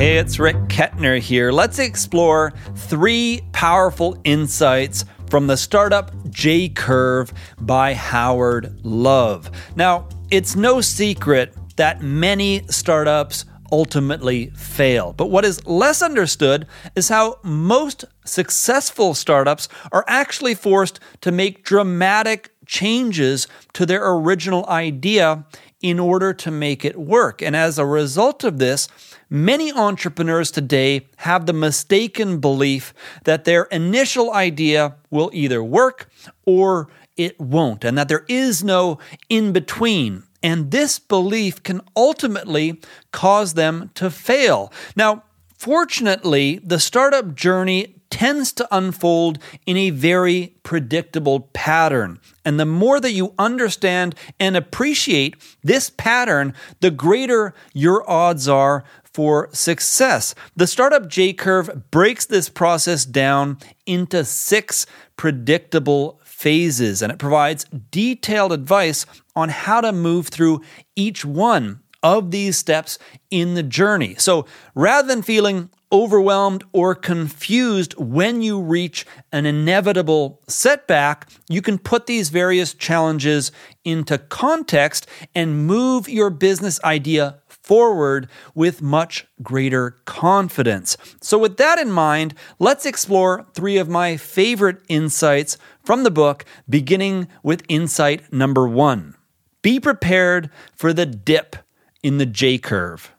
Hey, it's Rick Kettner here. Let's explore three powerful insights from the startup J Curve by Howard Love. Now, it's no secret that many startups ultimately fail. But what is less understood is how most successful startups are actually forced to make dramatic changes to their original idea in order to make it work. And as a result of this, many entrepreneurs today have the mistaken belief that their initial idea will either work or it won't, and that there is no in between. And this belief can ultimately cause them to fail. Now, fortunately, the startup journey tends to unfold in a very predictable pattern. And the more that you understand and appreciate this pattern, the greater your odds are for success. The startup J curve breaks this process down into six predictable phases and it provides detailed advice on how to move through each one of these steps in the journey. So rather than feeling overwhelmed or confused when you reach an inevitable setback, you can put these various challenges into context and move your business idea forward with much greater confidence. So, with that in mind, let's explore three of my favorite insights from the book, beginning with insight number one Be prepared for the dip in the J curve.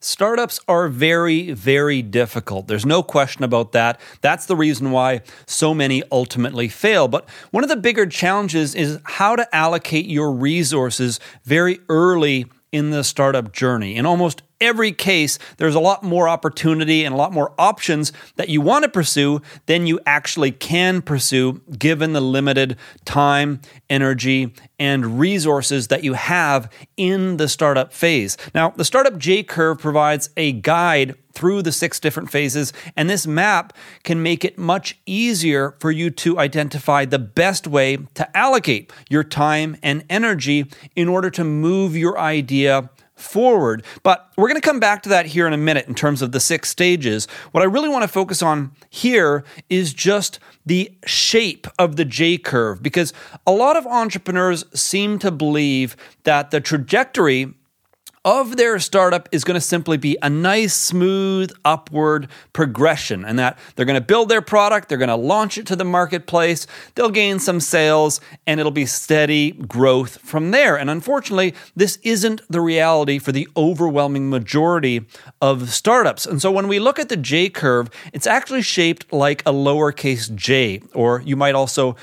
Startups are very, very difficult. There's no question about that. That's the reason why so many ultimately fail. But one of the bigger challenges is how to allocate your resources very early in the startup journey. In almost every case, there's a lot more opportunity and a lot more options that you want to pursue than you actually can pursue, given the limited time, energy, and resources that you have in the startup phase. Now, the Startup J Curve provides a guide through the six different phases, and this map can make it much easier for you to identify the best way to allocate your time and energy in order to move your idea forward. But we're going to come back to that here in a minute in terms of the six stages. What I really want to focus on here is just the shape of the J curve because a lot of entrepreneurs seem to believe that the trajectory of their startup is going to simply be a nice, smooth, upward progression, and that they're going to build their product, they're going to launch it to the marketplace, they'll gain some sales, and it'll be steady growth from there. And unfortunately, this isn't the reality for the overwhelming majority of startups. And so when we look at the J curve, it's actually shaped like a lowercase j, or you might also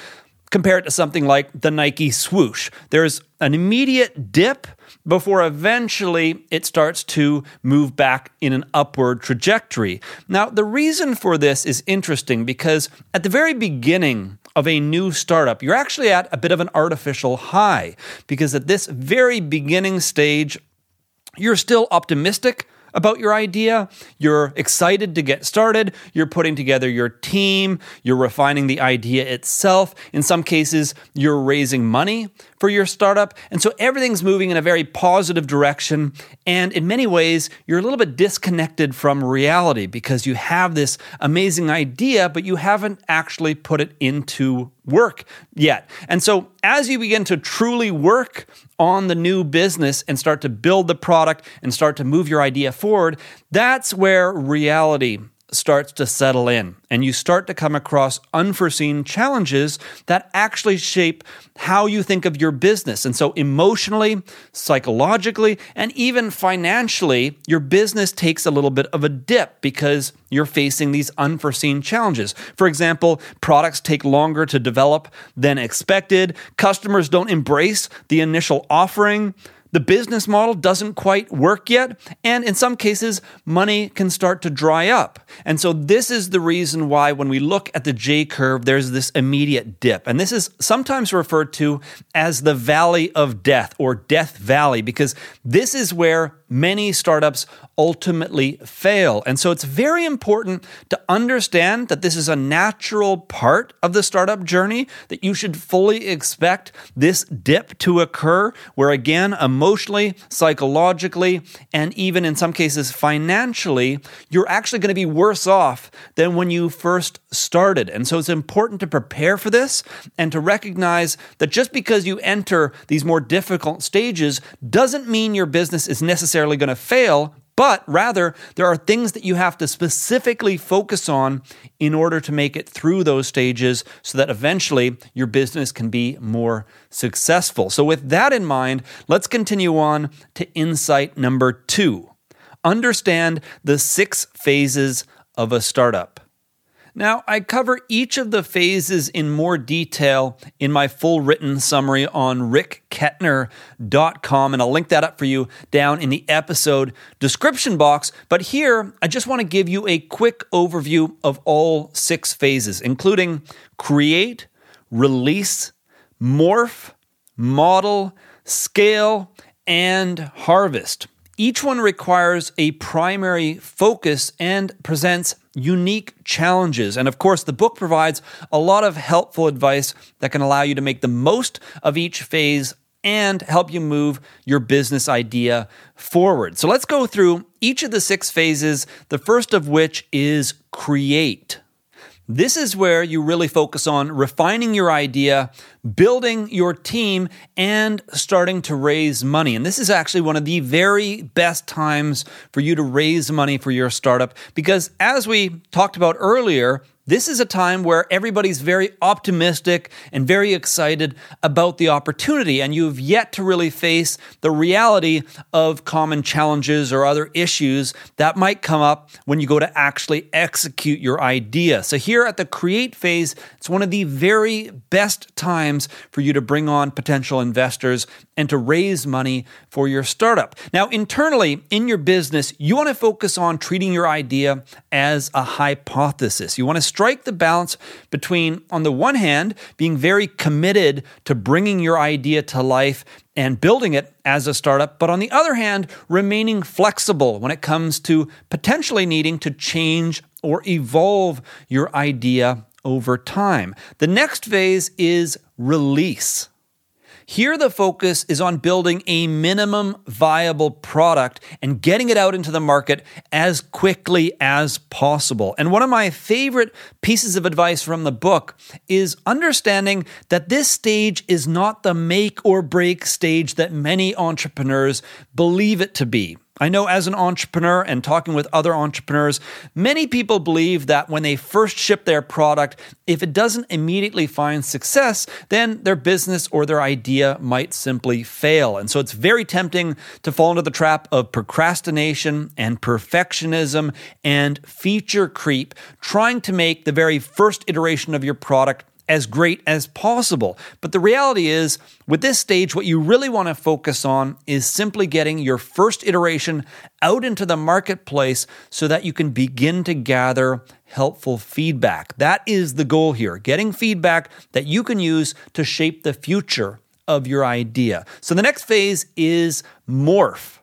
compare it to something like the Nike swoosh. There's an immediate dip before eventually it starts to move back in an upward trajectory. Now, the reason for this is interesting because at the very beginning of a new startup, you're actually at a bit of an artificial high because at this very beginning stage, you're still optimistic about your idea. You're excited to get started. You're putting together your team. You're refining the idea itself. In some cases, you're raising money for your startup. And so everything's moving in a very positive direction. And in many ways, you're a little bit disconnected from reality because you have this amazing idea, but you haven't actually put it into work yet. And so as you begin to truly work on the new business and start to build the product and start to move your idea forward, that's where reality starts to settle in and you start to come across unforeseen challenges that actually shape how you think of your business. And so, emotionally, psychologically, and even financially, your business takes a little bit of a dip because you're facing these unforeseen challenges. For example, products take longer to develop than expected, customers don't embrace the initial offering the business model doesn't quite work yet, and in some cases, money can start to dry up. And so, this is the reason why when we look at the J curve, there's this immediate dip. And this is sometimes referred to as the valley of death or death valley, because this is where many startups ultimately fail. And so it's very important to understand that this is a natural part of the startup journey, that you should fully expect this dip to occur, where again, emotionally, psychologically, and even in some cases financially, you're actually going to be worse off than when you first started. And so it's important to prepare for this and to recognize that just because you enter these more difficult stages doesn't mean your business is necessarily going to fail, but rather, there are things that you have to specifically focus on in order to make it through those stages so that eventually your business can be more successful. So, with that in mind, let's continue on to insight number two understand the six phases of a startup. Now, I cover each of the phases in more detail in my full written summary on rickkettner.com, and I'll link that up for you down in the episode description box. But here, I just want to give you a quick overview of all six phases, including create, release, morph, model, scale, and harvest. Each one requires a primary focus and presents unique challenges. And of course, the book provides a lot of helpful advice that can allow you to make the most of each phase and help you move your business idea forward. So let's go through each of the six phases, the first of which is create. This is where you really focus on refining your idea, building your team, and starting to raise money. And this is actually one of the very best times for you to raise money for your startup because, as we talked about earlier, this is a time where everybody's very optimistic and very excited about the opportunity, and you've yet to really face the reality of common challenges or other issues that might come up when you go to actually execute your idea. So, here at the create phase, it's one of the very best times for you to bring on potential investors and to raise money for your startup. Now, internally in your business, you want to focus on treating your idea as a hypothesis. You want to strike the balance between, on the one hand, being very committed to bringing your idea to life and building it as a startup, but on the other hand, remaining flexible when it comes to potentially needing to change or evolve your idea over time. The next phase is release. Here, the focus is on building a minimum viable product and getting it out into the market as quickly as possible. And one of my favorite pieces of advice from the book is understanding that this stage is not the make or break stage that many entrepreneurs believe it to be. I know as an entrepreneur and talking with other entrepreneurs, many people believe that when they first ship their product, if it doesn't immediately find success, then their business or their idea might simply fail. And so it's very tempting to fall into the trap of procrastination and perfectionism and feature creep, trying to make the very first iteration of your product as great as possible. But the reality is, with this stage, what you really want to focus on is simply getting your first iteration out into the marketplace so that you can begin to gather helpful feedback. That is the goal here getting feedback that you can use to shape the future of your idea. So the next phase is morph.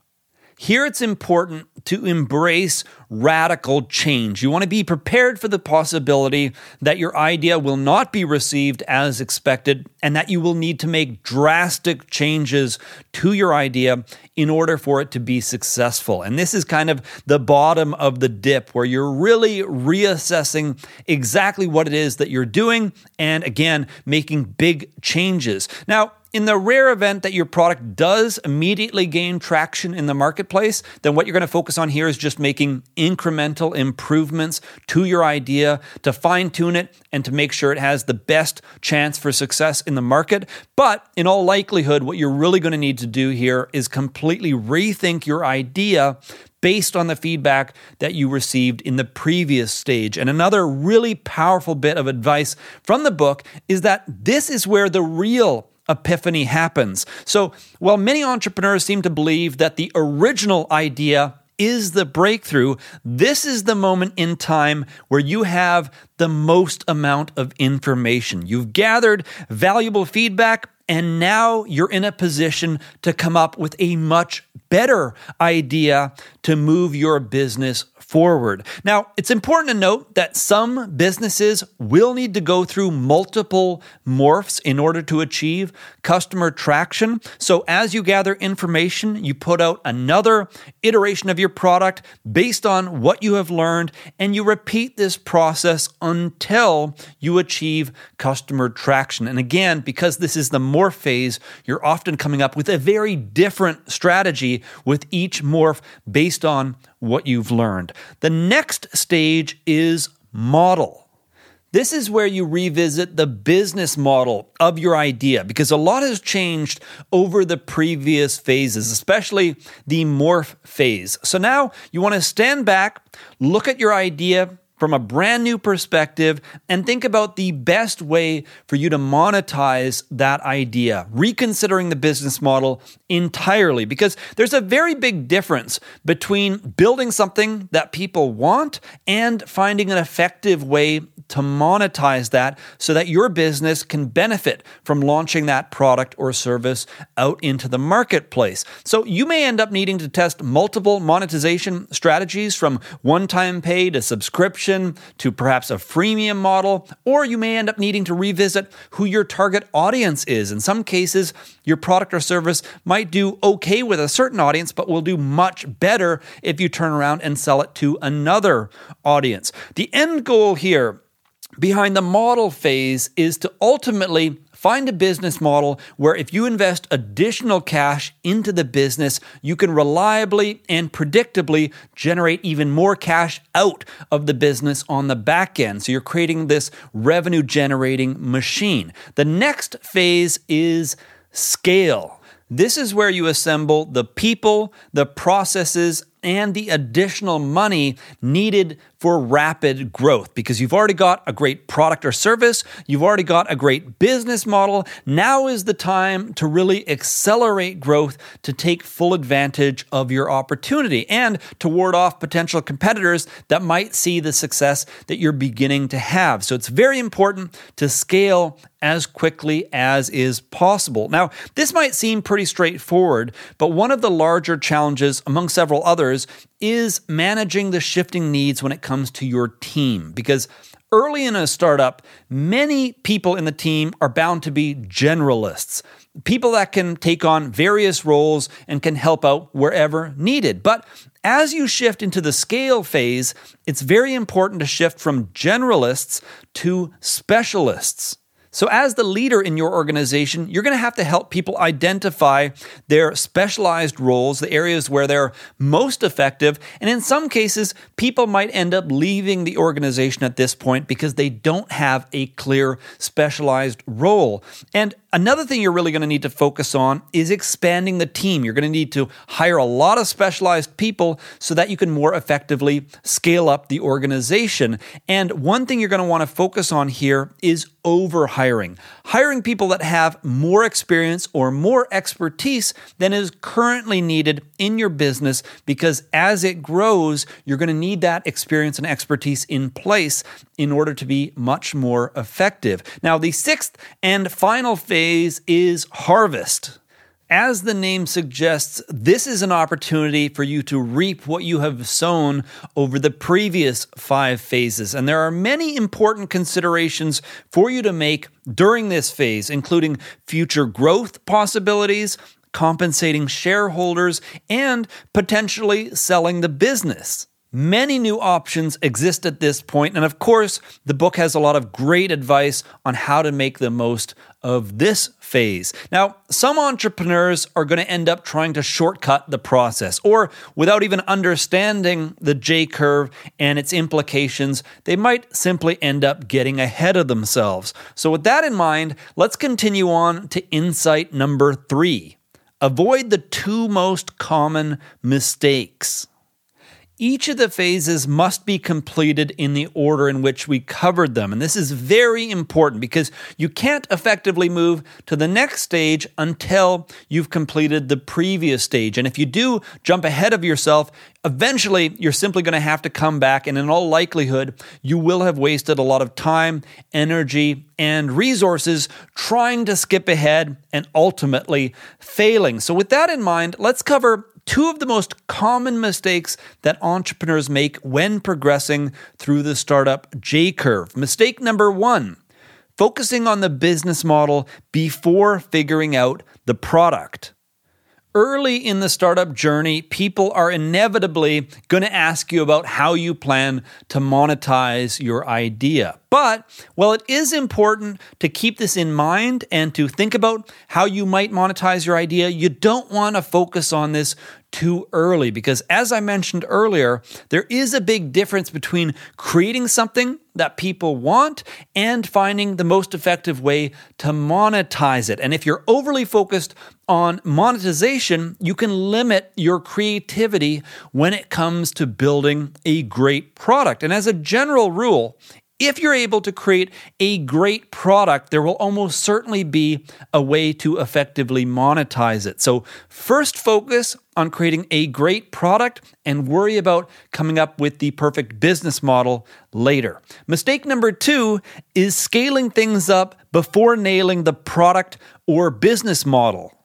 Here it's important to embrace radical change. You want to be prepared for the possibility that your idea will not be received as expected and that you will need to make drastic changes to your idea in order for it to be successful. And this is kind of the bottom of the dip where you're really reassessing exactly what it is that you're doing and again, making big changes. Now, in the rare event that your product does immediately gain traction in the marketplace, then what you're going to focus on here is just making incremental improvements to your idea to fine tune it and to make sure it has the best chance for success in the market. But in all likelihood, what you're really going to need to do here is completely rethink your idea based on the feedback that you received in the previous stage. And another really powerful bit of advice from the book is that this is where the real epiphany happens. So, while many entrepreneurs seem to believe that the original idea is the breakthrough, this is the moment in time where you have the most amount of information. You've gathered valuable feedback, and now you're in a position to come up with a much better idea to move your business forward. Now, it's important to note that some businesses will need to go through multiple morphs in order to achieve customer traction. So, as you gather information, you put out another iteration of your product based on what you have learned, and you repeat this process until you achieve customer traction. And again, because this is the morph phase, you're often coming up with a very different strategy with each morph based on what you've learned. The next stage is model. This is where you revisit the business model of your idea because a lot has changed over the previous phases, especially the morph phase. So now you want to stand back, look at your idea, from a brand new perspective and think about the best way for you to monetize that idea, reconsidering the business model entirely. Because there's a very big difference between building something that people want and finding an effective way to monetize that so that your business can benefit from launching that product or service out into the marketplace. So you may end up needing to test multiple monetization strategies from one time pay to subscription to perhaps a freemium model, or you may end up needing to revisit who your target audience is. In some cases, your product or service might do okay with a certain audience, but will do much better if you turn around and sell it to another audience. The end goal here behind the model phase is to ultimately Find a business model where if you invest additional cash into the business, you can reliably and predictably generate even more cash out of the business on the back end. So you're creating this revenue generating machine. The next phase is scale. This is where you assemble the people, the processes, and the additional money needed for rapid growth because you've already got a great product or service, you've already got a great business model. Now is the time to really accelerate growth to take full advantage of your opportunity and to ward off potential competitors that might see the success that you're beginning to have. So it's very important to scale as quickly as is possible. Now, this might seem pretty straightforward, but one of the larger challenges, among several others, is managing the shifting needs when it comes to your team. Because early in a startup, many people in the team are bound to be generalists, people that can take on various roles and can help out wherever needed. But as you shift into the scale phase, it's very important to shift from generalists to specialists. So, as the leader in your organization, you're going to have to help people identify their specialized roles, the areas where they're most effective. And in some cases, people might end up leaving the organization at this point because they don't have a clear specialized role. And Another thing you're really going to need to focus on is expanding the team. You're going to need to hire a lot of specialized people so that you can more effectively scale up the organization. And one thing you're going to want to focus on here is over hiring. Hiring people that have more experience or more expertise than is currently needed in your business because as it grows, you're going to need that experience and expertise in place in order to be much more effective. Now, the sixth and final phase is harvest. As the name suggests, this is an opportunity for you to reap what you have sown over the previous five phases. And there are many important considerations for you to make during this phase, including future growth possibilities, compensating shareholders, and potentially selling the business. Many new options exist at this point, and of course, the book has a lot of great advice on how to make the most of this phase. Now, some entrepreneurs are going to end up trying to shortcut the process, or without even understanding the J curve and its implications, they might simply end up getting ahead of themselves. So, with that in mind, let's continue on to insight number three avoid the two most common mistakes. Each of the phases must be completed in the order in which we covered them. And this is very important because you can't effectively move to the next stage until you've completed the previous stage. And if you do jump ahead of yourself, eventually you're simply going to have to come back. And in all likelihood, you will have wasted a lot of time, energy, and resources trying to skip ahead and ultimately failing. So, with that in mind, let's cover two of the most common mistakes that entrepreneurs make when progressing through the startup J curve. Mistake number one focusing on the business model before figuring out the product. Early in the startup journey, people are inevitably going to ask you about how you plan to monetize your idea. But while it is important to keep this in mind and to think about how you might monetize your idea, you don't want to focus on this too early because, as I mentioned earlier, there is a big difference between creating something that people want and finding the most effective way to monetize it. And if you're overly focused on monetization, you can limit your creativity when it comes to building a great product. And as a general rule, if you're able to create a great product, there will almost certainly be a way to effectively monetize it. So, first focus on creating a great product and worry about coming up with the perfect business model later. Mistake number two is scaling things up before nailing the product or business model.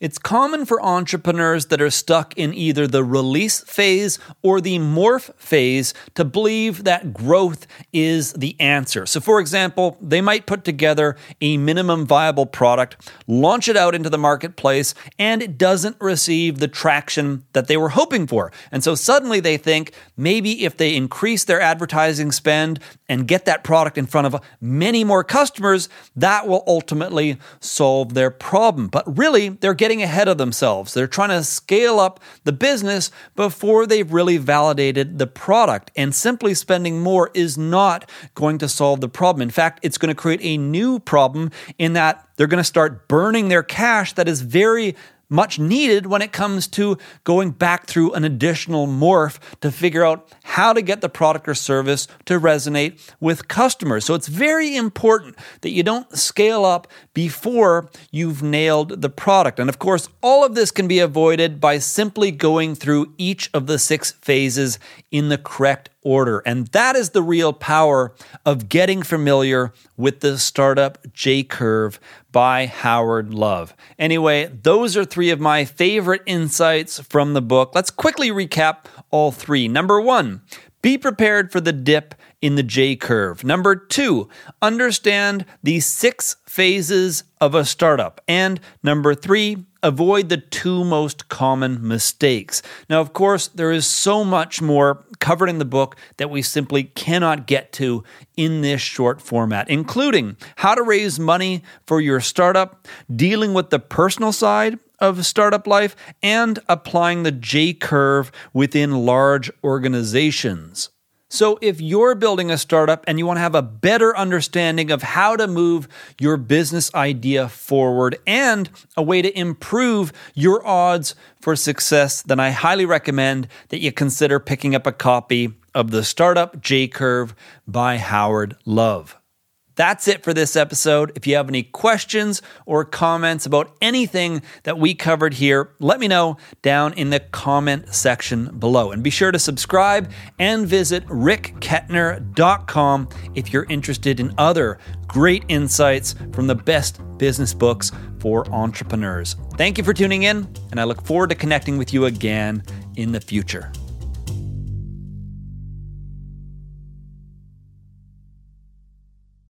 It's common for entrepreneurs that are stuck in either the release phase or the morph phase to believe that growth is the answer. So, for example, they might put together a minimum viable product, launch it out into the marketplace, and it doesn't receive the traction that they were hoping for. And so suddenly they think maybe if they increase their advertising spend and get that product in front of many more customers, that will ultimately solve their problem. But really, they're getting ahead of themselves. They're trying to scale up the business before they've really validated the product. And simply spending more is not going to solve the problem. In fact, it's going to create a new problem in that they're going to start burning their cash that is very much needed when it comes to going back through an additional morph to figure out how to get the product or service to resonate with customers. So it's very important that you don't scale up before you've nailed the product. And of course, all of this can be avoided by simply going through each of the six phases in the correct order. And that is the real power of getting familiar with the startup J curve by Howard Love. Anyway, those are three of my favorite insights from the book. Let's quickly recap all three. Number one, be prepared for the dip in the J curve. Number two, understand the six phases of a startup. And number three, avoid the two most common mistakes. Now, of course, there is so much more covered in the book that we simply cannot get to in this short format, including how to raise money for your startup, dealing with the personal side of startup life, and applying the J curve within large organizations. So, if you're building a startup and you want to have a better understanding of how to move your business idea forward and a way to improve your odds for success, then I highly recommend that you consider picking up a copy of The Startup J Curve by Howard Love. That's it for this episode. If you have any questions or comments about anything that we covered here, let me know down in the comment section below. And be sure to subscribe and visit rickkettner.com if you're interested in other great insights from the best business books for entrepreneurs. Thank you for tuning in, and I look forward to connecting with you again in the future.